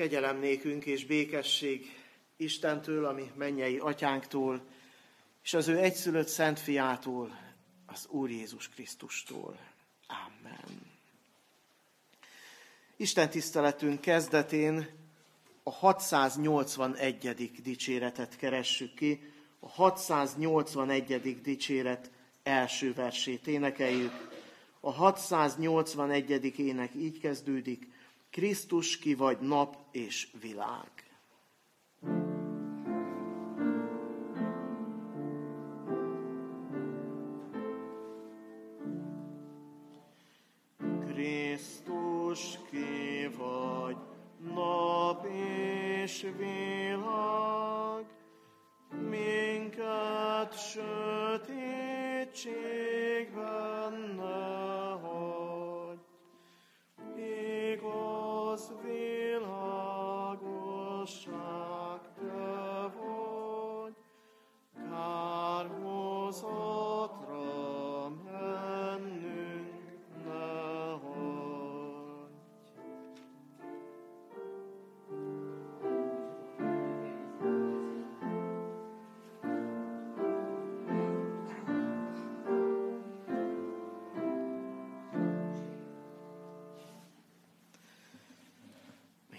Kegyelem nékünk és békesség Istentől, ami mennyei atyánktól, és az ő egyszülött szent fiától, az Úr Jézus Krisztustól. Amen. Isten tiszteletünk kezdetén a 681. dicséretet keressük ki, a 681. dicséret első versét énekeljük. A 681. ének így kezdődik, Krisztus ki vagy nap és világ.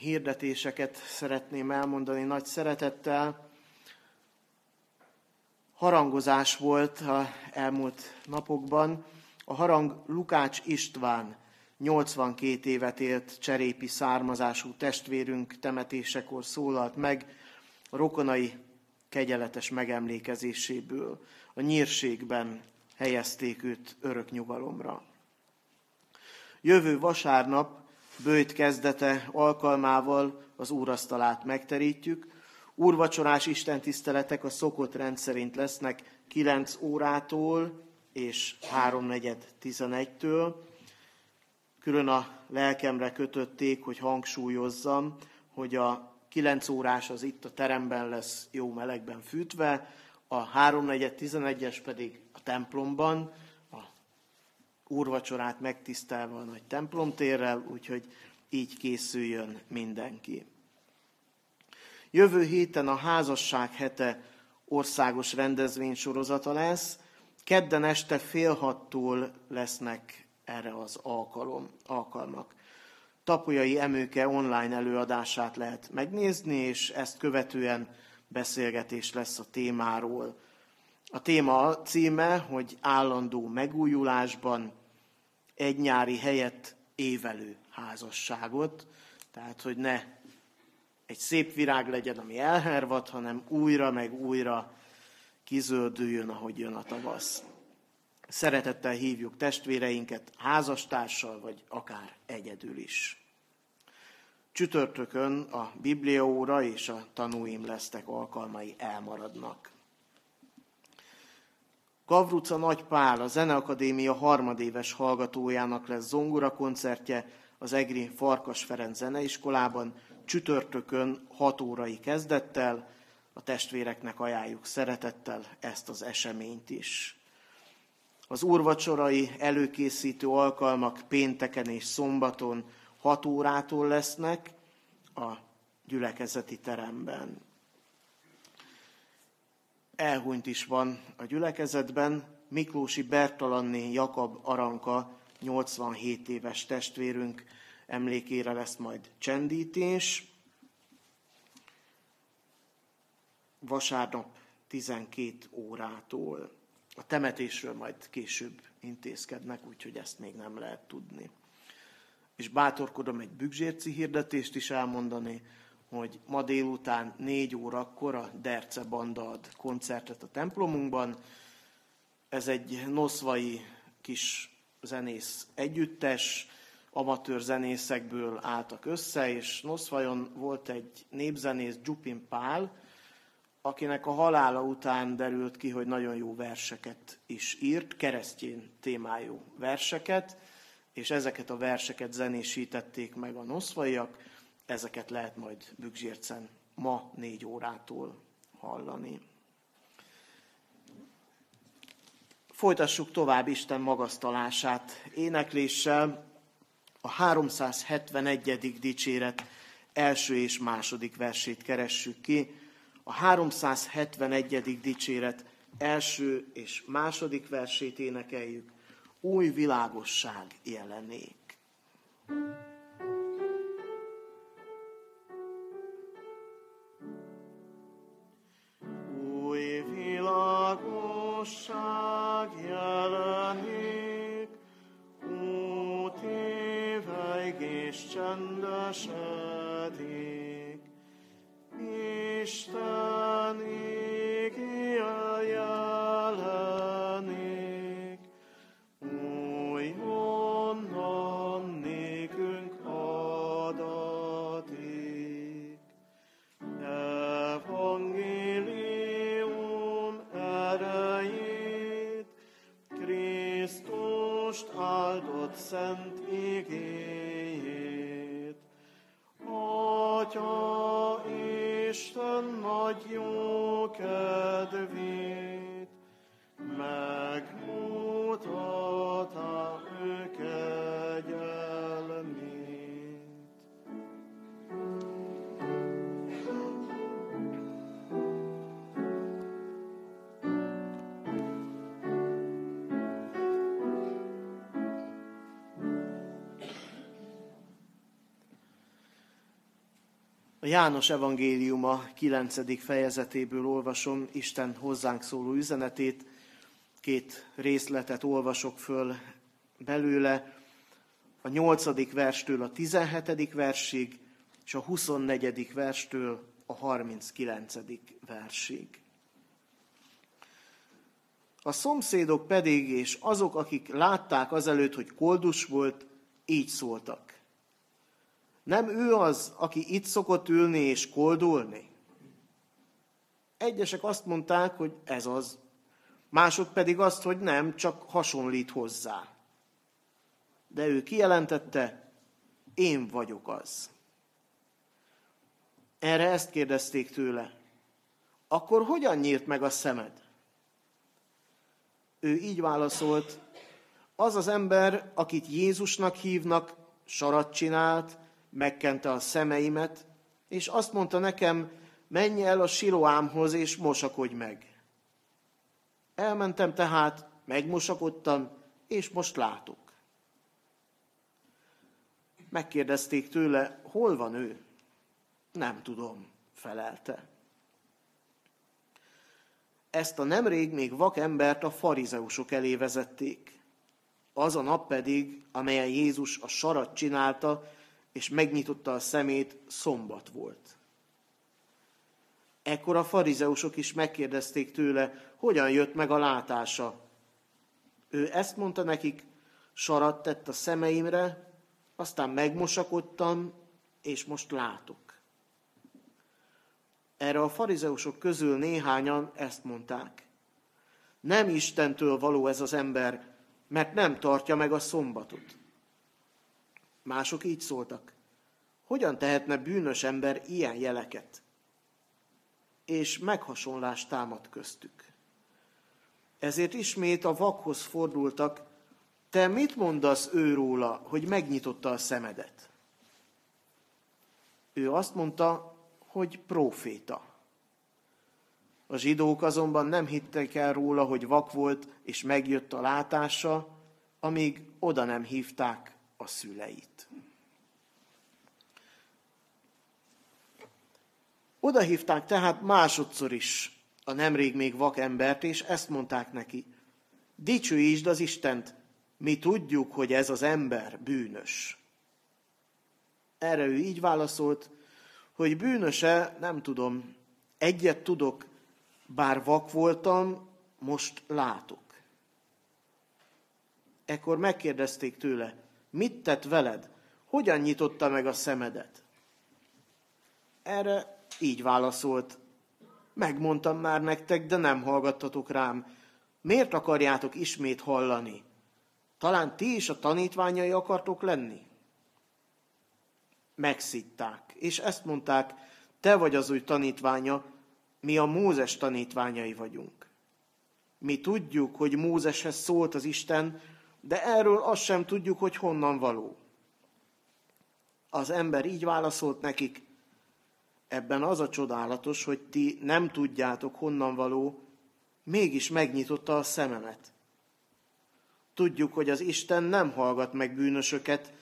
Hirdetéseket szeretném elmondani nagy szeretettel. Harangozás volt a elmúlt napokban. A harang Lukács István 82 évet élt cserépi származású testvérünk temetésekor szólalt meg a rokonai kegyeletes megemlékezéséből. A nyírségben helyezték őt örök nyugalomra. Jövő vasárnap bőjt kezdete alkalmával az úrasztalát megterítjük. Úrvacsorás istentiszteletek a szokott rendszerint lesznek 9 órától és 3.4.11-től. Külön a lelkemre kötötték, hogy hangsúlyozzam, hogy a 9 órás az itt a teremben lesz jó melegben fűtve, a 3.4.11-es pedig a templomban, úrvacsorát megtisztelve a nagy templomtérrel, úgyhogy így készüljön mindenki. Jövő héten a házasság hete országos rendezvény sorozata lesz. Kedden este fél hattól lesznek erre az alkalom, alkalmak. Tapolyai Emőke online előadását lehet megnézni, és ezt követően beszélgetés lesz a témáról. A téma címe, hogy állandó megújulásban egy nyári helyett évelő házasságot, tehát hogy ne egy szép virág legyen, ami elhervad, hanem újra meg újra kizöldüljön, ahogy jön a tavasz. Szeretettel hívjuk testvéreinket házastársal, vagy akár egyedül is. Csütörtökön a Bibliaóra és a tanúim lesztek alkalmai elmaradnak. Gavruca Nagy Pál, a Zeneakadémia harmadéves hallgatójának lesz zongora koncertje az Egri Farkas Ferenc Zeneiskolában csütörtökön 6 órai kezdettel. A testvéreknek ajánljuk szeretettel ezt az eseményt is. Az úrvacsorai előkészítő alkalmak pénteken és szombaton 6 órától lesznek a gyülekezeti teremben elhunyt is van a gyülekezetben. Miklósi Bertalanné Jakab Aranka, 87 éves testvérünk emlékére lesz majd csendítés. Vasárnap 12 órától. A temetésről majd később intézkednek, úgyhogy ezt még nem lehet tudni. És bátorkodom egy bügzsérci hirdetést is elmondani, hogy ma délután négy órakor a Derce Banda ad koncertet a templomunkban. Ez egy noszvai kis zenész együttes, amatőr zenészekből álltak össze, és Noszvajon volt egy népzenész, Gyupin Pál, akinek a halála után derült ki, hogy nagyon jó verseket is írt, keresztjén témájú verseket, és ezeket a verseket zenésítették meg a noszvaiak, Ezeket lehet majd Bügzsércen ma négy órától hallani. Folytassuk tovább Isten magasztalását énekléssel. A 371. dicséret első és második versét keressük ki. A 371. dicséret első és második versét énekeljük. Új világosság jelenék. Új világosság jelenék, út éveig és csendesedik. Isten áldott szent igéjét. Atya Isten nagy jó kedvét, János evangéliuma 9. fejezetéből olvasom Isten hozzánk szóló üzenetét. Két részletet olvasok föl belőle, a 8. verstől a 17. versig, és a 24. verstől a 39. versig. A szomszédok pedig, és azok, akik látták azelőtt, hogy koldus volt, így szóltak. Nem ő az, aki itt szokott ülni és koldulni? Egyesek azt mondták, hogy ez az, mások pedig azt, hogy nem, csak hasonlít hozzá. De ő kijelentette, én vagyok az. Erre ezt kérdezték tőle. Akkor hogyan nyílt meg a szemed? Ő így válaszolt, az az ember, akit Jézusnak hívnak, sarat csinált, megkente a szemeimet, és azt mondta nekem, menj el a siloámhoz, és mosakodj meg. Elmentem tehát, megmosakodtam, és most látok. Megkérdezték tőle, hol van ő? Nem tudom, felelte. Ezt a nemrég még vak embert a farizeusok elé vezették. Az a nap pedig, amelyen Jézus a sarat csinálta, és megnyitotta a szemét, szombat volt. Ekkor a farizeusok is megkérdezték tőle, hogyan jött meg a látása. Ő ezt mondta nekik, sarat tett a szemeimre, aztán megmosakodtam, és most látok. Erre a farizeusok közül néhányan ezt mondták. Nem Istentől való ez az ember, mert nem tartja meg a szombatot. Mások így szóltak. Hogyan tehetne bűnös ember ilyen jeleket? És meghasonlást támad köztük. Ezért ismét a vakhoz fordultak, te mit mondasz őróla, hogy megnyitotta a szemedet? Ő azt mondta, hogy próféta. A zsidók azonban nem hittek el róla, hogy vak volt, és megjött a látása, amíg oda nem hívták a szüleit. Oda hívták tehát másodszor is a nemrég még vak embert, és ezt mondták neki, dicsőítsd az Istent, mi tudjuk, hogy ez az ember bűnös. Erre ő így válaszolt, hogy bűnöse, nem tudom, egyet tudok, bár vak voltam, most látok. Ekkor megkérdezték tőle, mit tett veled? Hogyan nyitotta meg a szemedet? Erre így válaszolt, megmondtam már nektek, de nem hallgattatok rám. Miért akarjátok ismét hallani? Talán ti is a tanítványai akartok lenni? Megszitták, és ezt mondták, te vagy az új tanítványa, mi a Mózes tanítványai vagyunk. Mi tudjuk, hogy Mózeshez szólt az Isten, de erről azt sem tudjuk, hogy honnan való. Az ember így válaszolt nekik, ebben az a csodálatos, hogy ti nem tudjátok honnan való, mégis megnyitotta a szememet. Tudjuk, hogy az Isten nem hallgat meg bűnösöket,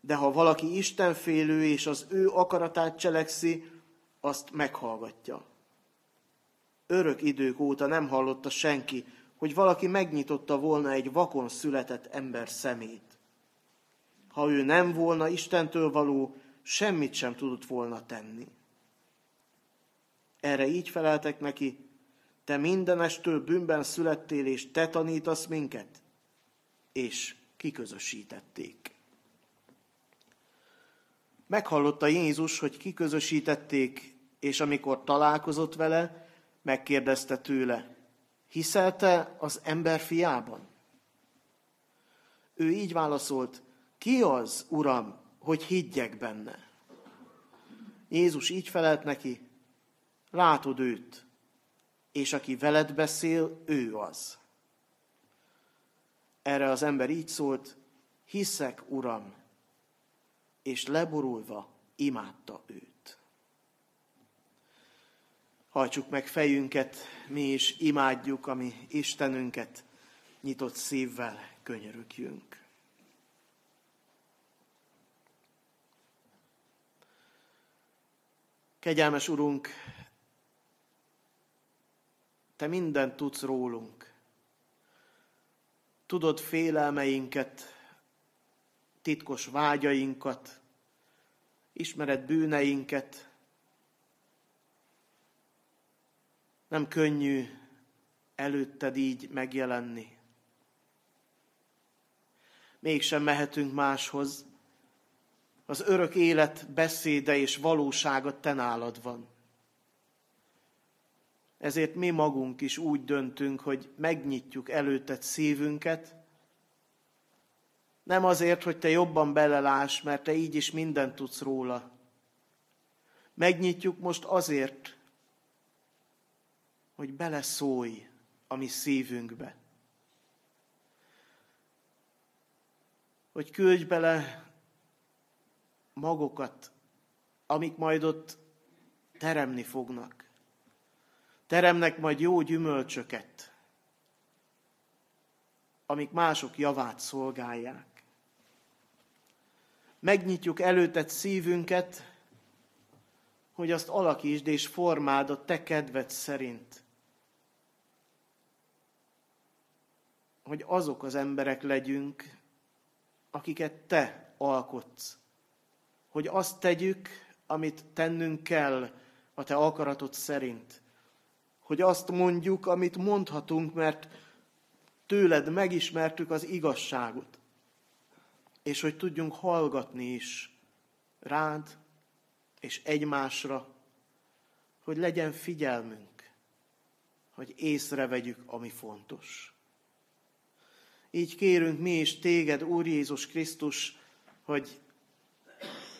de ha valaki Istenfélő és az ő akaratát cselekszi, azt meghallgatja. Örök idők óta nem hallotta senki, hogy valaki megnyitotta volna egy vakon született ember szemét. Ha ő nem volna Istentől való, semmit sem tudott volna tenni. Erre így feleltek neki, te mindenestől bűnben születtél, és te tanítasz minket? És kiközösítették. Meghallotta Jézus, hogy kiközösítették, és amikor találkozott vele, megkérdezte tőle, hiszel te az ember fiában? Ő így válaszolt, ki az, Uram, hogy higgyek benne? Jézus így felelt neki, látod őt, és aki veled beszél, ő az. Erre az ember így szólt, hiszek, Uram, és leborulva imádta őt. Hajtsuk meg fejünket, mi is imádjuk, ami Istenünket, nyitott szívvel könyörögjünk. Kegyelmes Urunk, Te mindent tudsz rólunk. Tudod félelmeinket, titkos vágyainkat, ismered bűneinket. Nem könnyű előtted így megjelenni. Mégsem mehetünk máshoz. Az örök élet beszéde és valósága te nálad van. Ezért mi magunk is úgy döntünk, hogy megnyitjuk előtted szívünket, nem azért, hogy te jobban belelás, mert te így is mindent tudsz róla. Megnyitjuk most azért, hogy beleszólj a mi szívünkbe. Hogy küldj bele magokat, amik majd ott teremni fognak. Teremnek majd jó gyümölcsöket, amik mások javát szolgálják megnyitjuk előtted szívünket, hogy azt alakítsd és formáld a te kedved szerint. Hogy azok az emberek legyünk, akiket te alkotsz. Hogy azt tegyük, amit tennünk kell a te akaratod szerint. Hogy azt mondjuk, amit mondhatunk, mert tőled megismertük az igazságot és hogy tudjunk hallgatni is rád és egymásra, hogy legyen figyelmünk, hogy észrevegyük, ami fontos. Így kérünk mi is téged, Úr Jézus Krisztus, hogy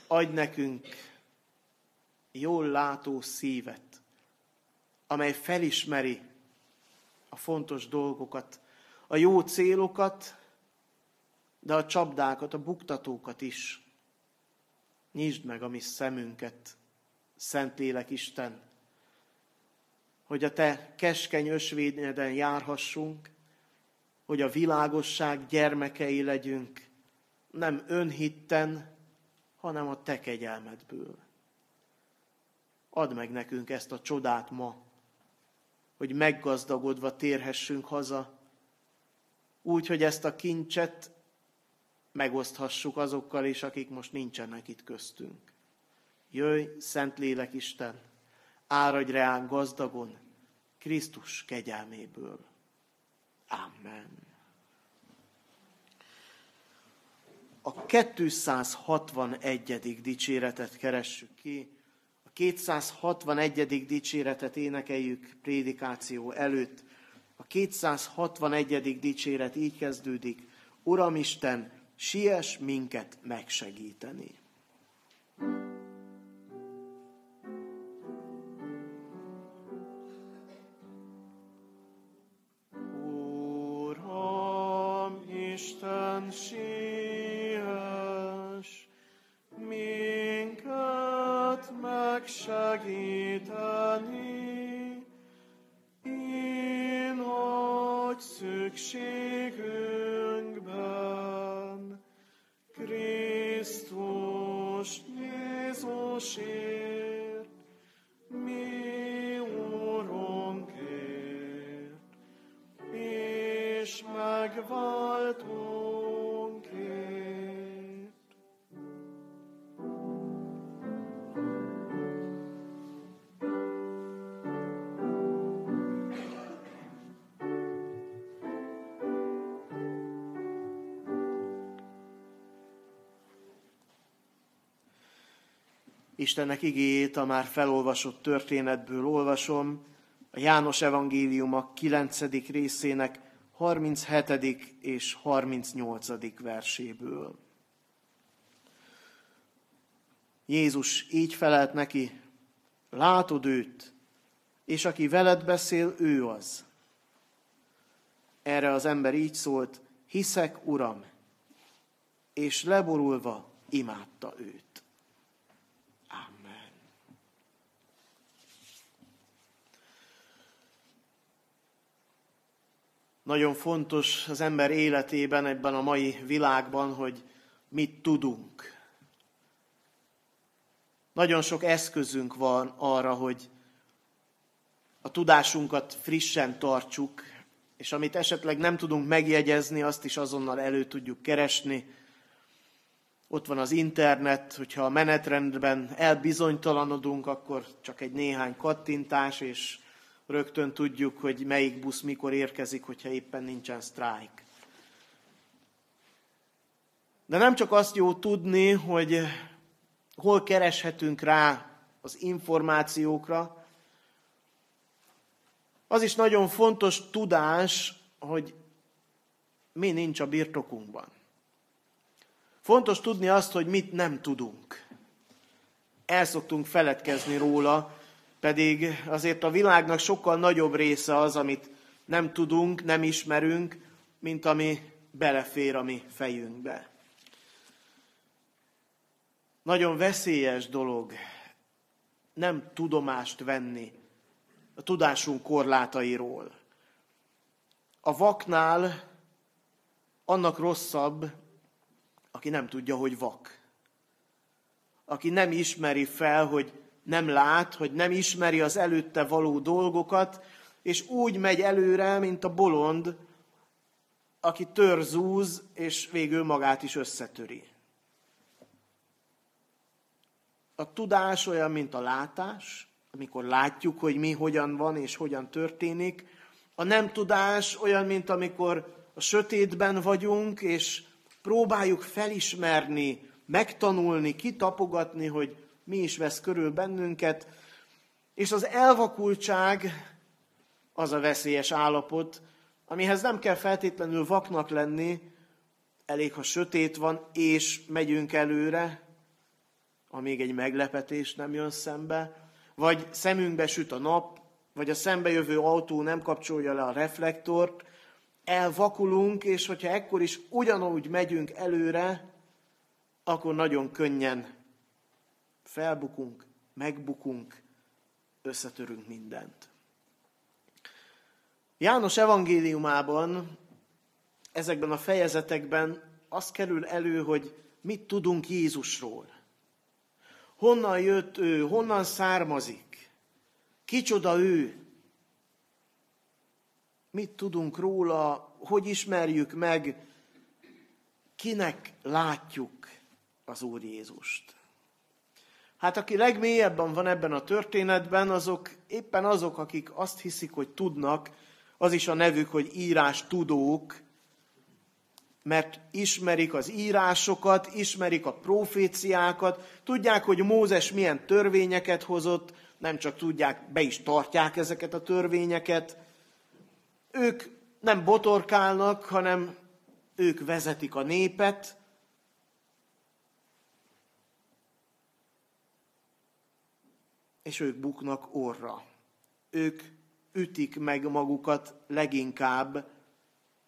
adj nekünk jól látó szívet, amely felismeri a fontos dolgokat, a jó célokat, de a csapdákat, a buktatókat is. Nyisd meg a mi szemünket, Szentlélek Isten, hogy a Te keskeny ösvényeden járhassunk, hogy a világosság gyermekei legyünk, nem önhitten, hanem a Te kegyelmedből. Add meg nekünk ezt a csodát ma, hogy meggazdagodva térhessünk haza, úgy, hogy ezt a kincset megoszthassuk azokkal is, akik most nincsenek itt köztünk. Jöjj, Szentlélek Isten, áradj reánk gazdagon, Krisztus kegyelméből. Amen. A 261. dicséretet keressük ki. A 261. dicséretet énekeljük prédikáció előtt. A 261. dicséret így kezdődik. Uram Isten, siess minket megsegíteni. Uram, Isten, siess, minket megsegíteni, én nagy szükségünkben, Krisztus Jézusért, mi Úrunkért, és megváltunk. Istennek igéjét a már felolvasott történetből olvasom, a János evangéliuma 9. részének 37. és 38. verséből. Jézus így felelt neki, látod őt, és aki veled beszél, ő az. Erre az ember így szólt, hiszek, Uram, és leborulva imádta őt. Amen. Nagyon fontos az ember életében, ebben a mai világban, hogy mit tudunk. Nagyon sok eszközünk van arra, hogy a tudásunkat frissen tartsuk, és amit esetleg nem tudunk megjegyezni, azt is azonnal elő tudjuk keresni. Ott van az internet, hogyha a menetrendben elbizonytalanodunk, akkor csak egy néhány kattintás, és rögtön tudjuk, hogy melyik busz mikor érkezik, hogyha éppen nincsen sztrájk. De nem csak azt jó tudni, hogy hol kereshetünk rá az információkra, az is nagyon fontos tudás, hogy mi nincs a birtokunkban. Fontos tudni azt, hogy mit nem tudunk. El szoktunk feledkezni róla, pedig azért a világnak sokkal nagyobb része az, amit nem tudunk, nem ismerünk, mint ami belefér a mi fejünkbe. Nagyon veszélyes dolog nem tudomást venni a tudásunk korlátairól. A vaknál annak rosszabb, aki nem tudja, hogy vak. Aki nem ismeri fel, hogy nem lát, hogy nem ismeri az előtte való dolgokat, és úgy megy előre, mint a bolond, aki törzúz, és végül magát is összetöri. A tudás olyan, mint a látás, amikor látjuk, hogy mi hogyan van és hogyan történik. A nem tudás olyan, mint amikor a sötétben vagyunk, és próbáljuk felismerni, megtanulni, kitapogatni, hogy mi is vesz körül bennünket. És az elvakultság az a veszélyes állapot, amihez nem kell feltétlenül vaknak lenni, elég, ha sötét van, és megyünk előre, amíg egy meglepetés nem jön szembe, vagy szemünkbe süt a nap, vagy a szembejövő autó nem kapcsolja le a reflektort, elvakulunk, és hogyha ekkor is ugyanúgy megyünk előre, akkor nagyon könnyen felbukunk, megbukunk, összetörünk mindent. János evangéliumában, ezekben a fejezetekben az kerül elő, hogy mit tudunk Jézusról. Honnan jött ő, honnan származik, kicsoda ő, mit tudunk róla, hogy ismerjük meg, kinek látjuk az Úr Jézust. Hát aki legmélyebben van ebben a történetben, azok éppen azok, akik azt hiszik, hogy tudnak, az is a nevük, hogy írás tudók, mert ismerik az írásokat, ismerik a proféciákat, tudják, hogy Mózes milyen törvényeket hozott, nem csak tudják, be is tartják ezeket a törvényeket. Ők nem botorkálnak, hanem ők vezetik a népet, és ők buknak orra. Ők ütik meg magukat leginkább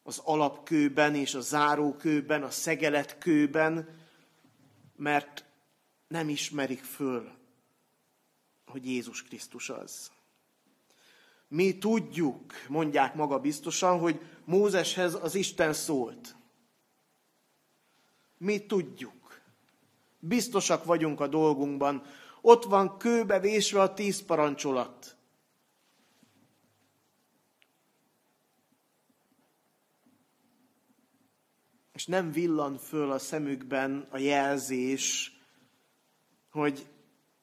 az alapkőben és a zárókőben, a szegeletkőben, mert nem ismerik föl, hogy Jézus Krisztus az. Mi tudjuk, mondják maga biztosan, hogy Mózeshez az Isten szólt. Mi tudjuk. Biztosak vagyunk a dolgunkban. Ott van kőbe vésve a tíz parancsolat. És nem villan föl a szemükben a jelzés, hogy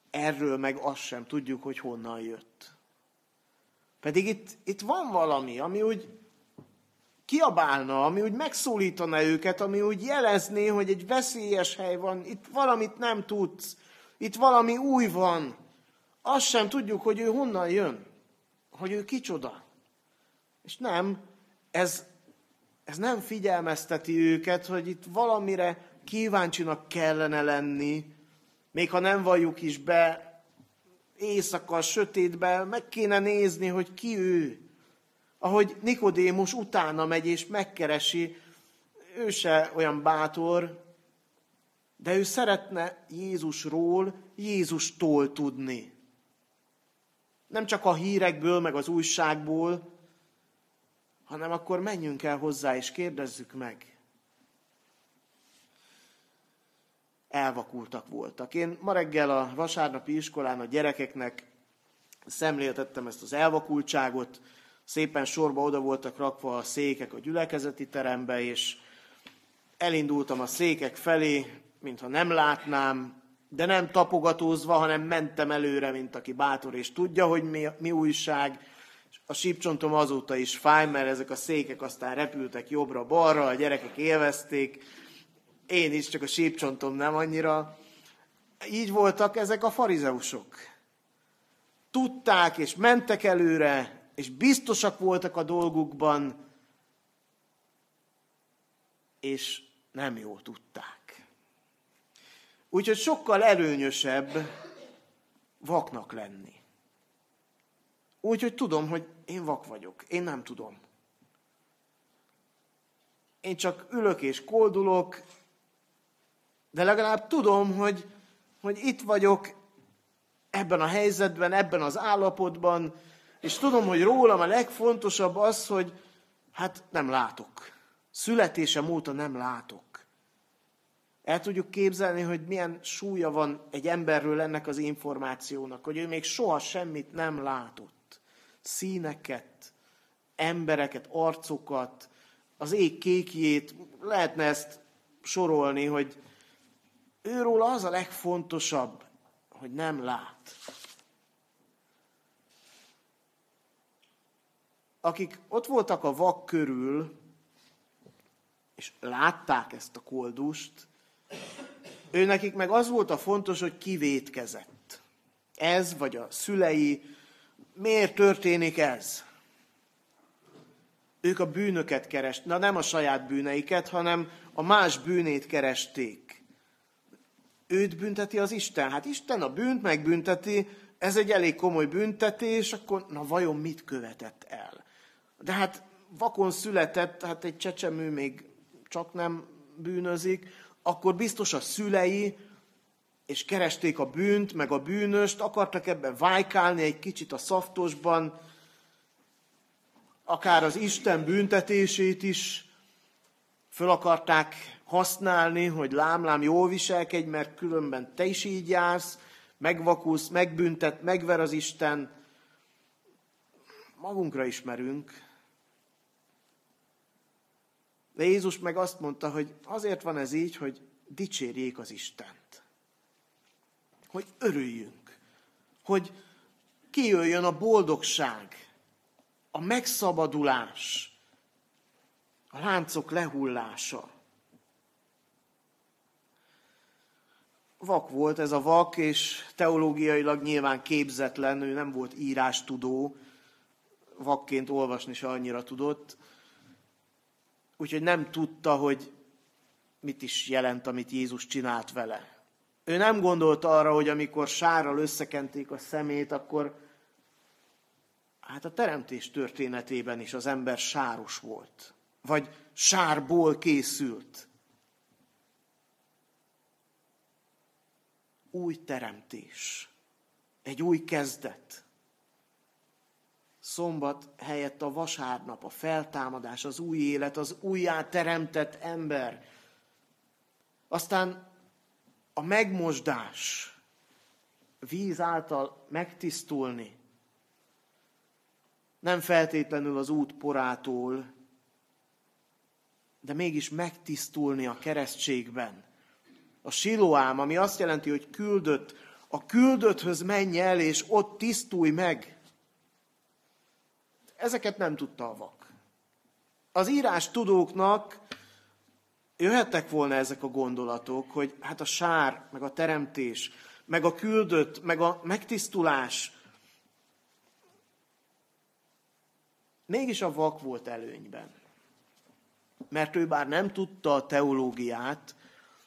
erről meg azt sem tudjuk, hogy honnan jött. Pedig itt, itt van valami, ami úgy kiabálna, ami úgy megszólítana őket, ami úgy jelezné, hogy egy veszélyes hely van, itt valamit nem tudsz, itt valami új van. Azt sem tudjuk, hogy ő honnan jön, hogy ő kicsoda. És nem, ez, ez nem figyelmezteti őket, hogy itt valamire kíváncsinak kellene lenni, még ha nem valljuk is be, éjszaka a sötétben meg kéne nézni, hogy ki ő. Ahogy Nikodémus utána megy és megkeresi, ő se olyan bátor, de ő szeretne Jézusról, Jézustól tudni. Nem csak a hírekből, meg az újságból, hanem akkor menjünk el hozzá és kérdezzük meg. elvakultak voltak. Én ma reggel a vasárnapi iskolán a gyerekeknek szemléltettem ezt az elvakultságot, szépen sorba oda voltak rakva a székek a gyülekezeti terembe, és elindultam a székek felé, mintha nem látnám, de nem tapogatózva, hanem mentem előre, mint aki bátor, és tudja, hogy mi, mi újság. A sípcsontom azóta is fáj, mert ezek a székek aztán repültek jobbra-balra, a gyerekek élvezték, én is, csak a sípcsontom nem annyira. Így voltak ezek a farizeusok. Tudták és mentek előre, és biztosak voltak a dolgukban, és nem jól tudták. Úgyhogy sokkal előnyösebb vaknak lenni. Úgyhogy tudom, hogy én vak vagyok. Én nem tudom. Én csak ülök és koldulok, de legalább tudom, hogy, hogy itt vagyok ebben a helyzetben, ebben az állapotban, és tudom, hogy rólam a legfontosabb az, hogy hát nem látok. Születésem óta nem látok. El tudjuk képzelni, hogy milyen súlya van egy emberről ennek az információnak, hogy ő még soha semmit nem látott. Színeket, embereket, arcokat, az ég kékjét, lehetne ezt sorolni, hogy, Őról az a legfontosabb, hogy nem lát. Akik ott voltak a vak körül, és látták ezt a koldust, ő nekik meg az volt a fontos, hogy kivétkezett. Ez vagy a szülei, miért történik ez? Ők a bűnöket kerest, na nem a saját bűneiket, hanem a más bűnét keresték őt bünteti az Isten. Hát Isten a bűnt megbünteti, ez egy elég komoly büntetés, akkor na vajon mit követett el? De hát vakon született, hát egy csecsemő még csak nem bűnözik, akkor biztos a szülei, és keresték a bűnt, meg a bűnöst, akartak ebben vájkálni egy kicsit a szaftosban, akár az Isten büntetését is föl akarták használni, hogy lámlám jól viselkedj, mert különben te is így jársz, megvakulsz, megbüntet, megver az Isten. Magunkra ismerünk. De Jézus meg azt mondta, hogy azért van ez így, hogy dicsérjék az Istent. Hogy örüljünk. Hogy kijöjjön a boldogság, a megszabadulás, a láncok lehullása. vak volt ez a vak, és teológiailag nyilván képzetlen, ő nem volt írástudó, vakként olvasni se annyira tudott, úgyhogy nem tudta, hogy mit is jelent, amit Jézus csinált vele. Ő nem gondolt arra, hogy amikor sárral összekenték a szemét, akkor hát a teremtés történetében is az ember sáros volt, vagy sárból készült. új teremtés, egy új kezdet. Szombat helyett a vasárnap, a feltámadás, az új élet, az újjá teremtett ember. Aztán a megmosdás, víz által megtisztulni, nem feltétlenül az út porától, de mégis megtisztulni a keresztségben. A siloám, ami azt jelenti, hogy küldött, a küldötthöz menj el, és ott tisztulj meg. Ezeket nem tudta a vak. Az írás tudóknak jöhettek volna ezek a gondolatok, hogy hát a sár, meg a teremtés, meg a küldött, meg a megtisztulás, mégis a vak volt előnyben. Mert ő bár nem tudta a teológiát,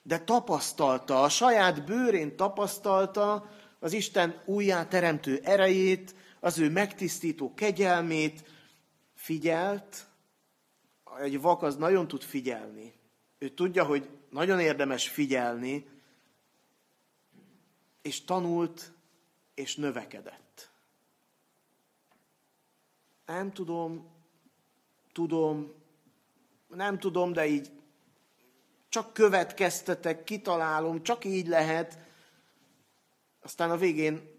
de tapasztalta, a saját bőrén tapasztalta az Isten újjá teremtő erejét, az ő megtisztító kegyelmét, figyelt, egy vak az nagyon tud figyelni. Ő tudja, hogy nagyon érdemes figyelni, és tanult, és növekedett. Nem tudom, tudom, nem tudom, de így csak következtetek, kitalálom, csak így lehet. Aztán a végén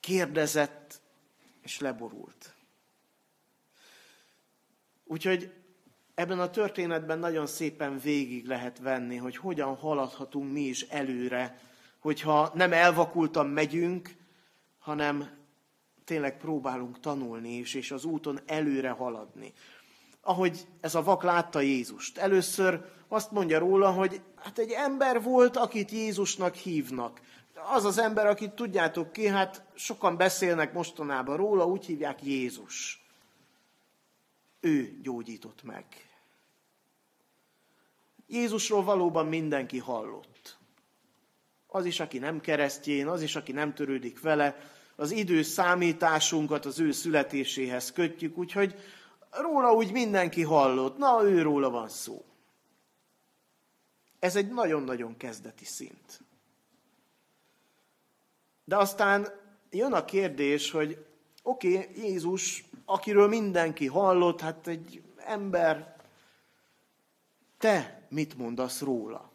kérdezett, és leborult. Úgyhogy ebben a történetben nagyon szépen végig lehet venni, hogy hogyan haladhatunk mi is előre, hogyha nem elvakultan megyünk, hanem tényleg próbálunk tanulni is, és az úton előre haladni. Ahogy ez a vak látta Jézust. Először azt mondja róla, hogy hát egy ember volt, akit Jézusnak hívnak. Az az ember, akit tudjátok ki, hát sokan beszélnek mostanában róla, úgy hívják Jézus. Ő gyógyított meg. Jézusról valóban mindenki hallott. Az is, aki nem keresztjén, az is, aki nem törődik vele, az idő számításunkat az ő születéséhez kötjük, úgyhogy róla úgy mindenki hallott, na ő róla van szó. Ez egy nagyon-nagyon kezdeti szint. De aztán jön a kérdés, hogy oké, okay, Jézus, akiről mindenki hallott, hát egy ember, te mit mondasz róla?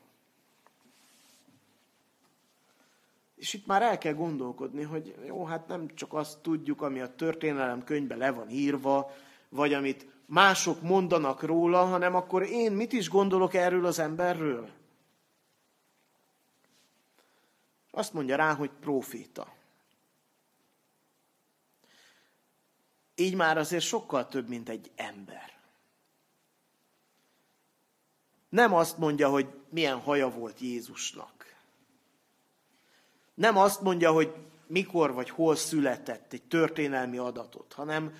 És itt már el kell gondolkodni, hogy jó, hát nem csak azt tudjuk, ami a történelem könyvben le van írva, vagy amit mások mondanak róla, hanem akkor én mit is gondolok erről az emberről? Azt mondja rá, hogy proféta. Így már azért sokkal több, mint egy ember. Nem azt mondja, hogy milyen haja volt Jézusnak. Nem azt mondja, hogy mikor vagy hol született egy történelmi adatot, hanem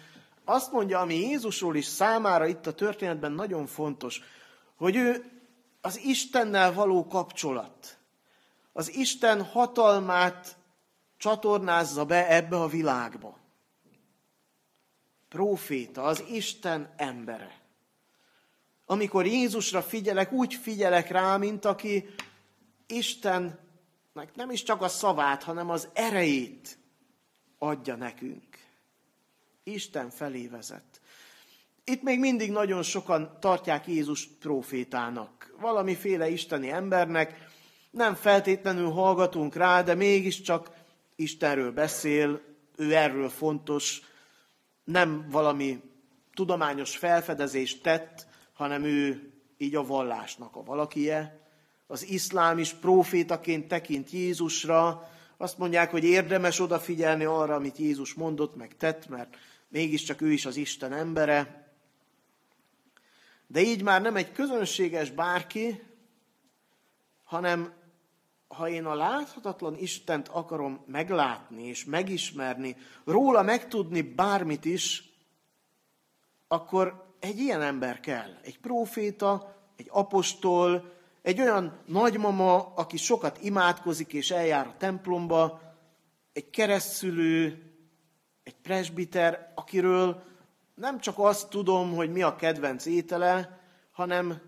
azt mondja, ami Jézusról is számára itt a történetben nagyon fontos, hogy ő az Istennel való kapcsolat, az Isten hatalmát csatornázza be ebbe a világba. Proféta, az Isten embere. Amikor Jézusra figyelek, úgy figyelek rá, mint aki Istennek nem is csak a szavát, hanem az erejét adja nekünk. Isten felé vezet. Itt még mindig nagyon sokan tartják Jézus profétának, valamiféle isteni embernek, nem feltétlenül hallgatunk rá, de mégiscsak Istenről beszél, ő erről fontos, nem valami tudományos felfedezést tett, hanem ő így a vallásnak a valakije. Az iszlám is profétaként tekint Jézusra, azt mondják, hogy érdemes odafigyelni arra, amit Jézus mondott, meg tett, mert mégiscsak ő is az Isten embere. De így már nem egy közönséges bárki, hanem ha én a láthatatlan Istent akarom meglátni és megismerni, róla megtudni bármit is, akkor egy ilyen ember kell. Egy próféta, egy apostol, egy olyan nagymama, aki sokat imádkozik és eljár a templomba, egy keresztülő, egy presbiter, akiről nem csak azt tudom, hogy mi a kedvenc étele, hanem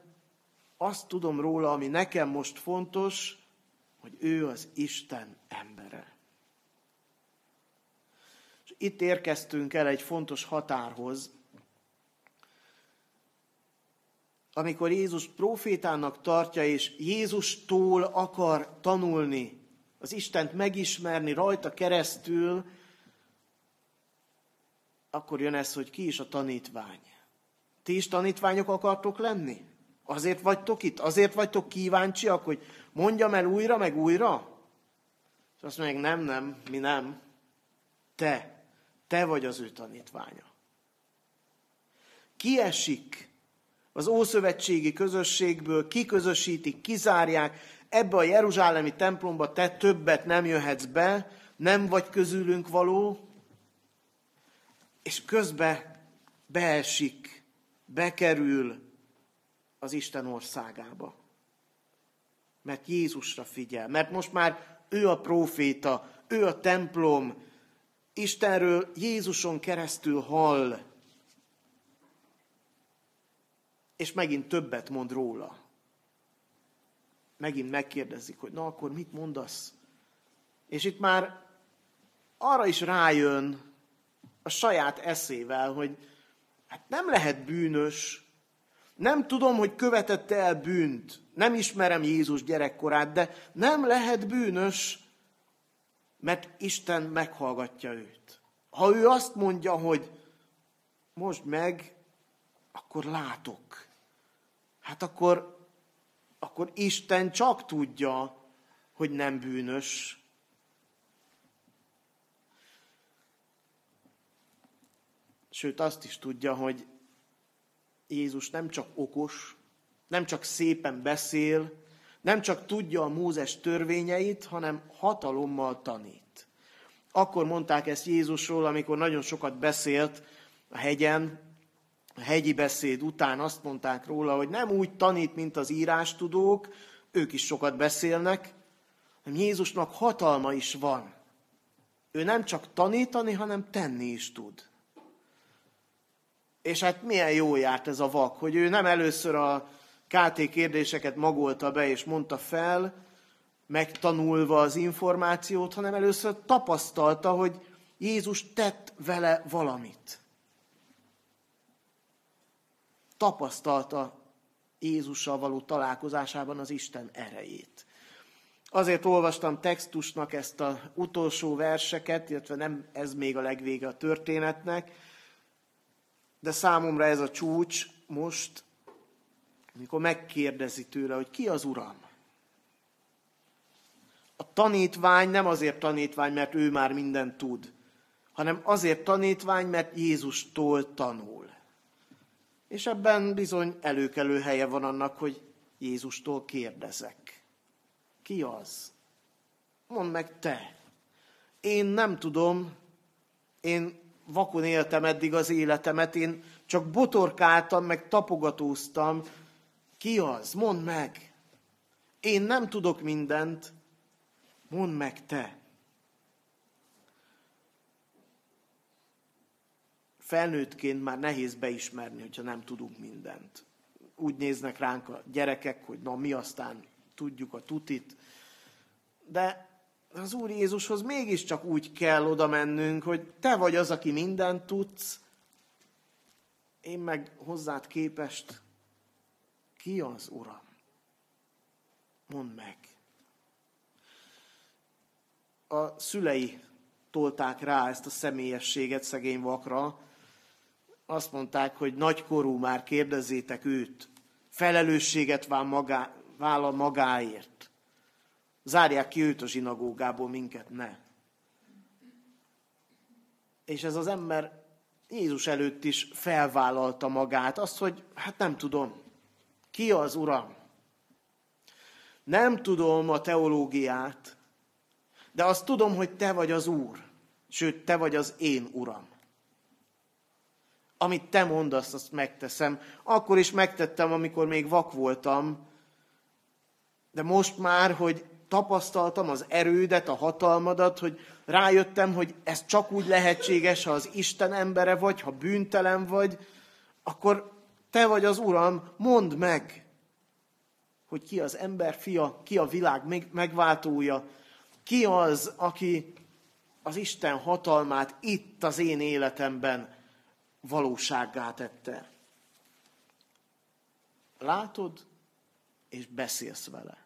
azt tudom róla, ami nekem most fontos, hogy ő az Isten embere. És itt érkeztünk el egy fontos határhoz, amikor Jézus profétának tartja, és Jézustól akar tanulni, az Istent megismerni rajta keresztül, akkor jön ez, hogy ki is a tanítvány. Ti is tanítványok akartok lenni? Azért vagytok itt? Azért vagytok kíváncsiak, hogy mondjam el újra, meg újra? És azt mondják, nem, nem, mi nem. Te, te vagy az ő tanítványa. Kiesik az ószövetségi közösségből, kiközösítik, kizárják, ebbe a Jeruzsálemi templomba te többet nem jöhetsz be, nem vagy közülünk való, és közbe beesik, bekerül az Isten országába. Mert Jézusra figyel, mert most már ő a próféta, ő a templom, Istenről Jézuson keresztül hall, és megint többet mond róla. Megint megkérdezik, hogy na akkor mit mondasz? És itt már arra is rájön a saját eszével, hogy hát nem lehet bűnös, nem tudom, hogy követette el bűnt, nem ismerem Jézus gyerekkorát, de nem lehet bűnös, mert Isten meghallgatja őt. Ha ő azt mondja, hogy most meg, akkor látok. Hát akkor, akkor Isten csak tudja, hogy nem bűnös. Sőt, azt is tudja, hogy Jézus nem csak okos, nem csak szépen beszél, nem csak tudja a Mózes törvényeit, hanem hatalommal tanít. Akkor mondták ezt Jézusról, amikor nagyon sokat beszélt a hegyen, a hegyi beszéd után azt mondták róla, hogy nem úgy tanít, mint az írástudók, ők is sokat beszélnek, hanem Jézusnak hatalma is van. Ő nem csak tanítani, hanem tenni is tud. És hát milyen jó járt ez a vak, hogy ő nem először a KT kérdéseket magolta be és mondta fel, megtanulva az információt, hanem először tapasztalta, hogy Jézus tett vele valamit. Tapasztalta Jézussal való találkozásában az Isten erejét. Azért olvastam textusnak ezt az utolsó verseket, illetve nem ez még a legvége a történetnek, de számomra ez a csúcs most, amikor megkérdezi tőle, hogy ki az Uram. A tanítvány nem azért tanítvány, mert ő már mindent tud, hanem azért tanítvány, mert Jézustól tanul. És ebben bizony előkelő helye van annak, hogy Jézustól kérdezek. Ki az? Mondd meg te. Én nem tudom, én vakon éltem eddig az életemet, én csak botorkáltam, meg tapogatóztam. Ki az? Mondd meg. Én nem tudok mindent. Mondd meg te. Felnőttként már nehéz beismerni, hogyha nem tudunk mindent. Úgy néznek ránk a gyerekek, hogy na mi aztán tudjuk a tutit. De az Úr Jézushoz mégiscsak úgy kell oda mennünk, hogy te vagy az, aki mindent tudsz, én meg hozzád képest ki az Uram? Mondd meg. A szülei tolták rá ezt a személyességet szegény vakra. Azt mondták, hogy nagykorú már kérdezzétek őt. Felelősséget vállal magáért. Zárják ki őt a zsinagógából, minket ne. És ez az ember Jézus előtt is felvállalta magát, azt, hogy hát nem tudom, ki az Uram. Nem tudom a teológiát, de azt tudom, hogy te vagy az Úr, sőt, te vagy az én Uram. Amit te mondasz, azt megteszem. Akkor is megtettem, amikor még vak voltam, de most már, hogy tapasztaltam az erődet, a hatalmadat, hogy rájöttem, hogy ez csak úgy lehetséges, ha az Isten embere vagy, ha bűntelen vagy, akkor te vagy az Uram, mondd meg, hogy ki az ember fia, ki a világ megváltója, ki az, aki az Isten hatalmát itt az én életemben valósággá tette. Látod, és beszélsz vele.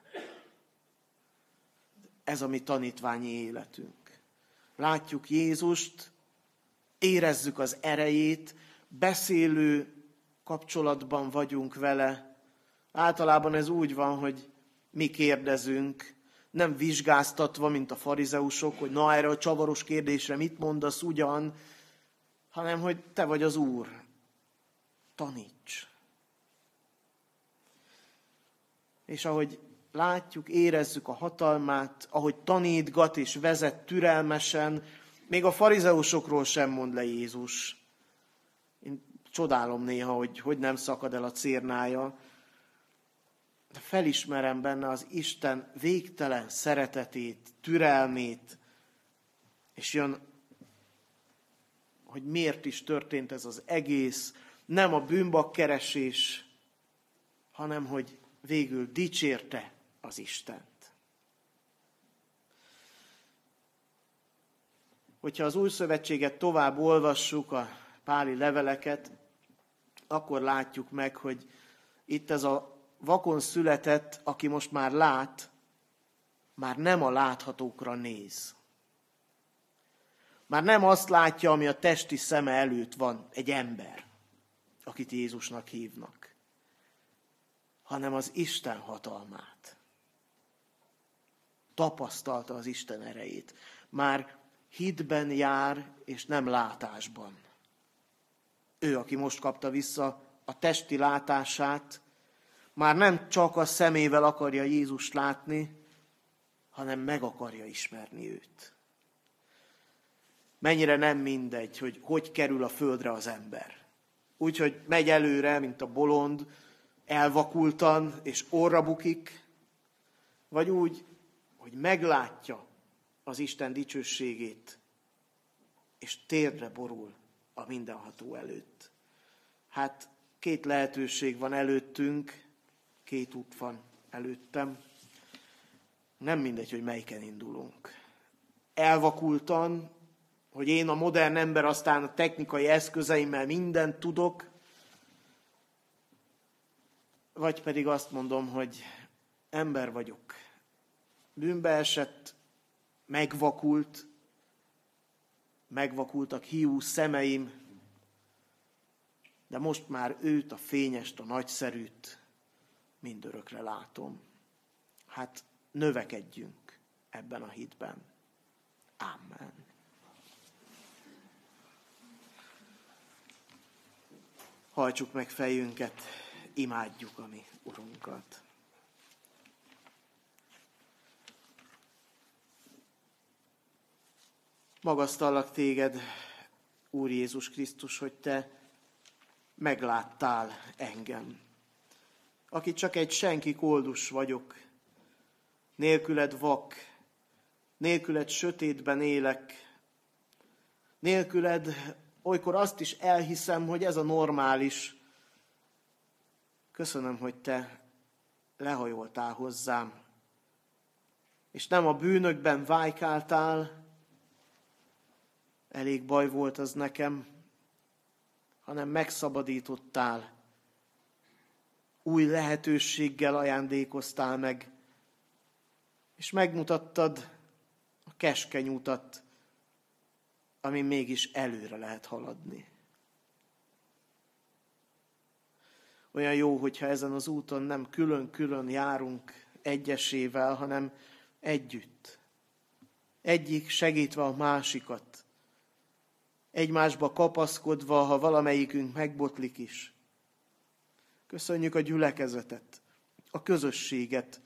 Ez a mi tanítványi életünk. Látjuk Jézust, érezzük az erejét, beszélő kapcsolatban vagyunk vele. Általában ez úgy van, hogy mi kérdezünk, nem vizsgáztatva, mint a farizeusok, hogy na erre a csavaros kérdésre mit mondasz ugyan, hanem hogy te vagy az Úr. Taníts. És ahogy látjuk, érezzük a hatalmát, ahogy tanítgat és vezet türelmesen, még a farizeusokról sem mond le Jézus. Én csodálom néha, hogy hogy nem szakad el a cérnája, de felismerem benne az Isten végtelen szeretetét, türelmét, és jön, hogy miért is történt ez az egész, nem a bűnbak keresés, hanem hogy végül dicsérte az Istent. Hogyha az új szövetséget tovább olvassuk, a páli leveleket, akkor látjuk meg, hogy itt ez a vakon született, aki most már lát, már nem a láthatókra néz. Már nem azt látja, ami a testi szeme előtt van, egy ember, akit Jézusnak hívnak, hanem az Isten hatalmát. Tapasztalta az Isten erejét. Már hitben jár, és nem látásban. Ő, aki most kapta vissza a testi látását, már nem csak a szemével akarja Jézust látni, hanem meg akarja ismerni őt. Mennyire nem mindegy, hogy hogy kerül a földre az ember. Úgy, hogy megy előre, mint a bolond, elvakultan és orra bukik, vagy úgy, hogy meglátja az Isten dicsőségét, és térdre borul a mindenható előtt. Hát két lehetőség van előttünk, Két út van előttem. Nem mindegy, hogy melyiken indulunk. Elvakultan, hogy én a modern ember aztán a technikai eszközeimmel mindent tudok, vagy pedig azt mondom, hogy ember vagyok. Bűnbe esett, megvakult, megvakultak hiú szemeim, de most már őt, a fényest, a nagyszerűt mindörökre látom. Hát növekedjünk ebben a hitben. Amen. Hajtsuk meg fejünket, imádjuk a mi Urunkat. Magasztallak téged, Úr Jézus Krisztus, hogy te megláttál engem aki csak egy senki koldus vagyok, nélküled vak, nélküled sötétben élek, nélküled olykor azt is elhiszem, hogy ez a normális. Köszönöm, hogy te lehajoltál hozzám, és nem a bűnökben vájkáltál, elég baj volt az nekem, hanem megszabadítottál, új lehetőséggel ajándékoztál meg, és megmutattad a keskeny utat, ami mégis előre lehet haladni. Olyan jó, hogyha ezen az úton nem külön-külön járunk egyesével, hanem együtt. Egyik segítve a másikat. Egymásba kapaszkodva, ha valamelyikünk megbotlik is. Köszönjük a gyülekezetet, a közösséget,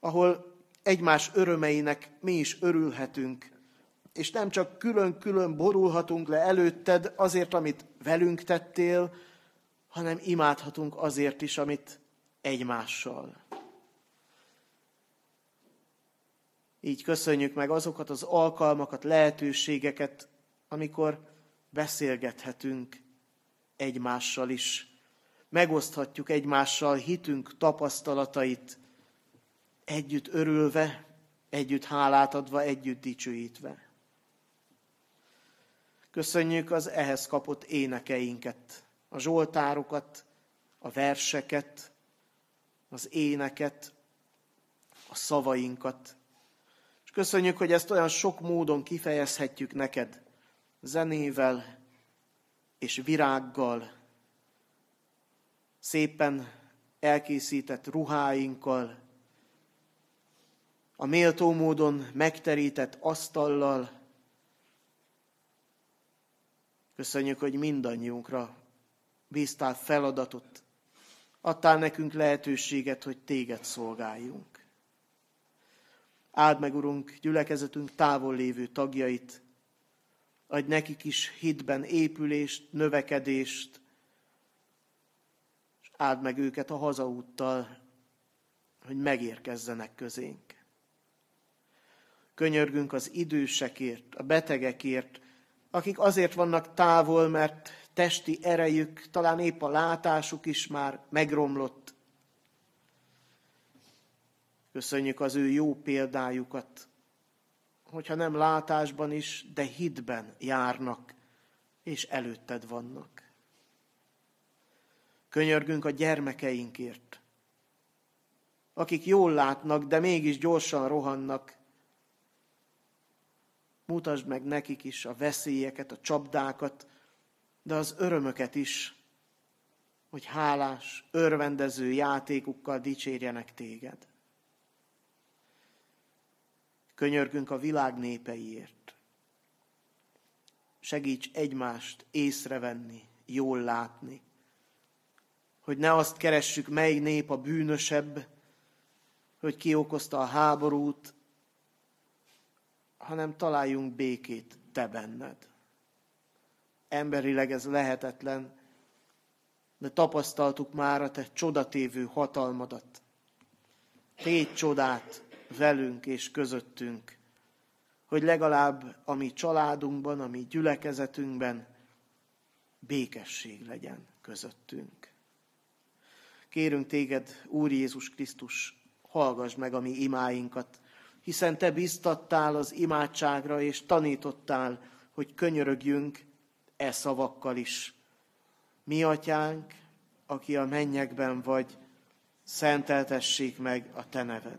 ahol egymás örömeinek mi is örülhetünk, és nem csak külön-külön borulhatunk le előtted azért, amit velünk tettél, hanem imádhatunk azért is, amit egymással. Így köszönjük meg azokat az alkalmakat, lehetőségeket, amikor beszélgethetünk egymással is megoszthatjuk egymással hitünk tapasztalatait, együtt örülve, együtt hálát adva, együtt dicsőítve. Köszönjük az ehhez kapott énekeinket, a zsoltárokat, a verseket, az éneket, a szavainkat. És köszönjük, hogy ezt olyan sok módon kifejezhetjük neked, zenével és virággal, szépen elkészített ruháinkkal, a méltó módon megterített asztallal. Köszönjük, hogy mindannyiunkra bíztál feladatot, adtál nekünk lehetőséget, hogy téged szolgáljunk. Áld meg, Urunk, gyülekezetünk távol lévő tagjait, adj nekik is hitben épülést, növekedést, és áld meg őket a hazaúttal, hogy megérkezzenek közénk. Könyörgünk az idősekért, a betegekért, akik azért vannak távol, mert testi erejük, talán épp a látásuk is már megromlott. Köszönjük az ő jó példájukat, hogyha nem látásban is, de hitben járnak, és előtted vannak. Könyörgünk a gyermekeinkért, akik jól látnak, de mégis gyorsan rohannak, Mutasd meg nekik is a veszélyeket, a csapdákat, de az örömöket is, hogy hálás, örvendező játékukkal dicsérjenek téged. Könyörgünk a világ népeiért. Segíts egymást észrevenni, jól látni, hogy ne azt keressük, mely nép a bűnösebb, hogy ki okozta a háborút, hanem találjunk békét te benned. Emberileg ez lehetetlen, de tapasztaltuk már a te csodatévő hatalmadat. Tégy csodát velünk és közöttünk, hogy legalább a mi családunkban, a mi gyülekezetünkben békesség legyen közöttünk. Kérünk téged, Úr Jézus Krisztus, hallgass meg a mi imáinkat, hiszen te biztattál az imádságra, és tanítottál, hogy könyörögjünk e szavakkal is. Mi, atyánk, aki a mennyekben vagy, szenteltessék meg a te neved.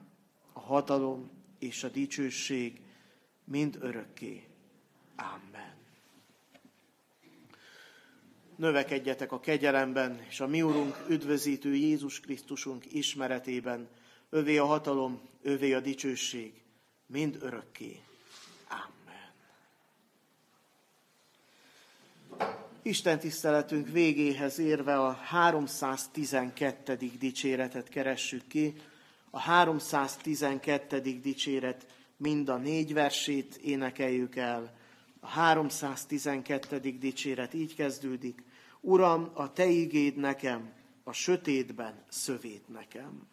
a hatalom és a dicsőség mind örökké. Amen. Növekedjetek a kegyelemben, és a mi Urunk, üdvözítő Jézus Krisztusunk ismeretében, övé a hatalom, övé a dicsőség, mind örökké. Amen. Isten tiszteletünk végéhez érve a 312. dicséretet keressük ki. A 312. dicséret mind a négy versét énekeljük el. A 312. dicséret így kezdődik. Uram, a Te igéd nekem, a sötétben szövét nekem.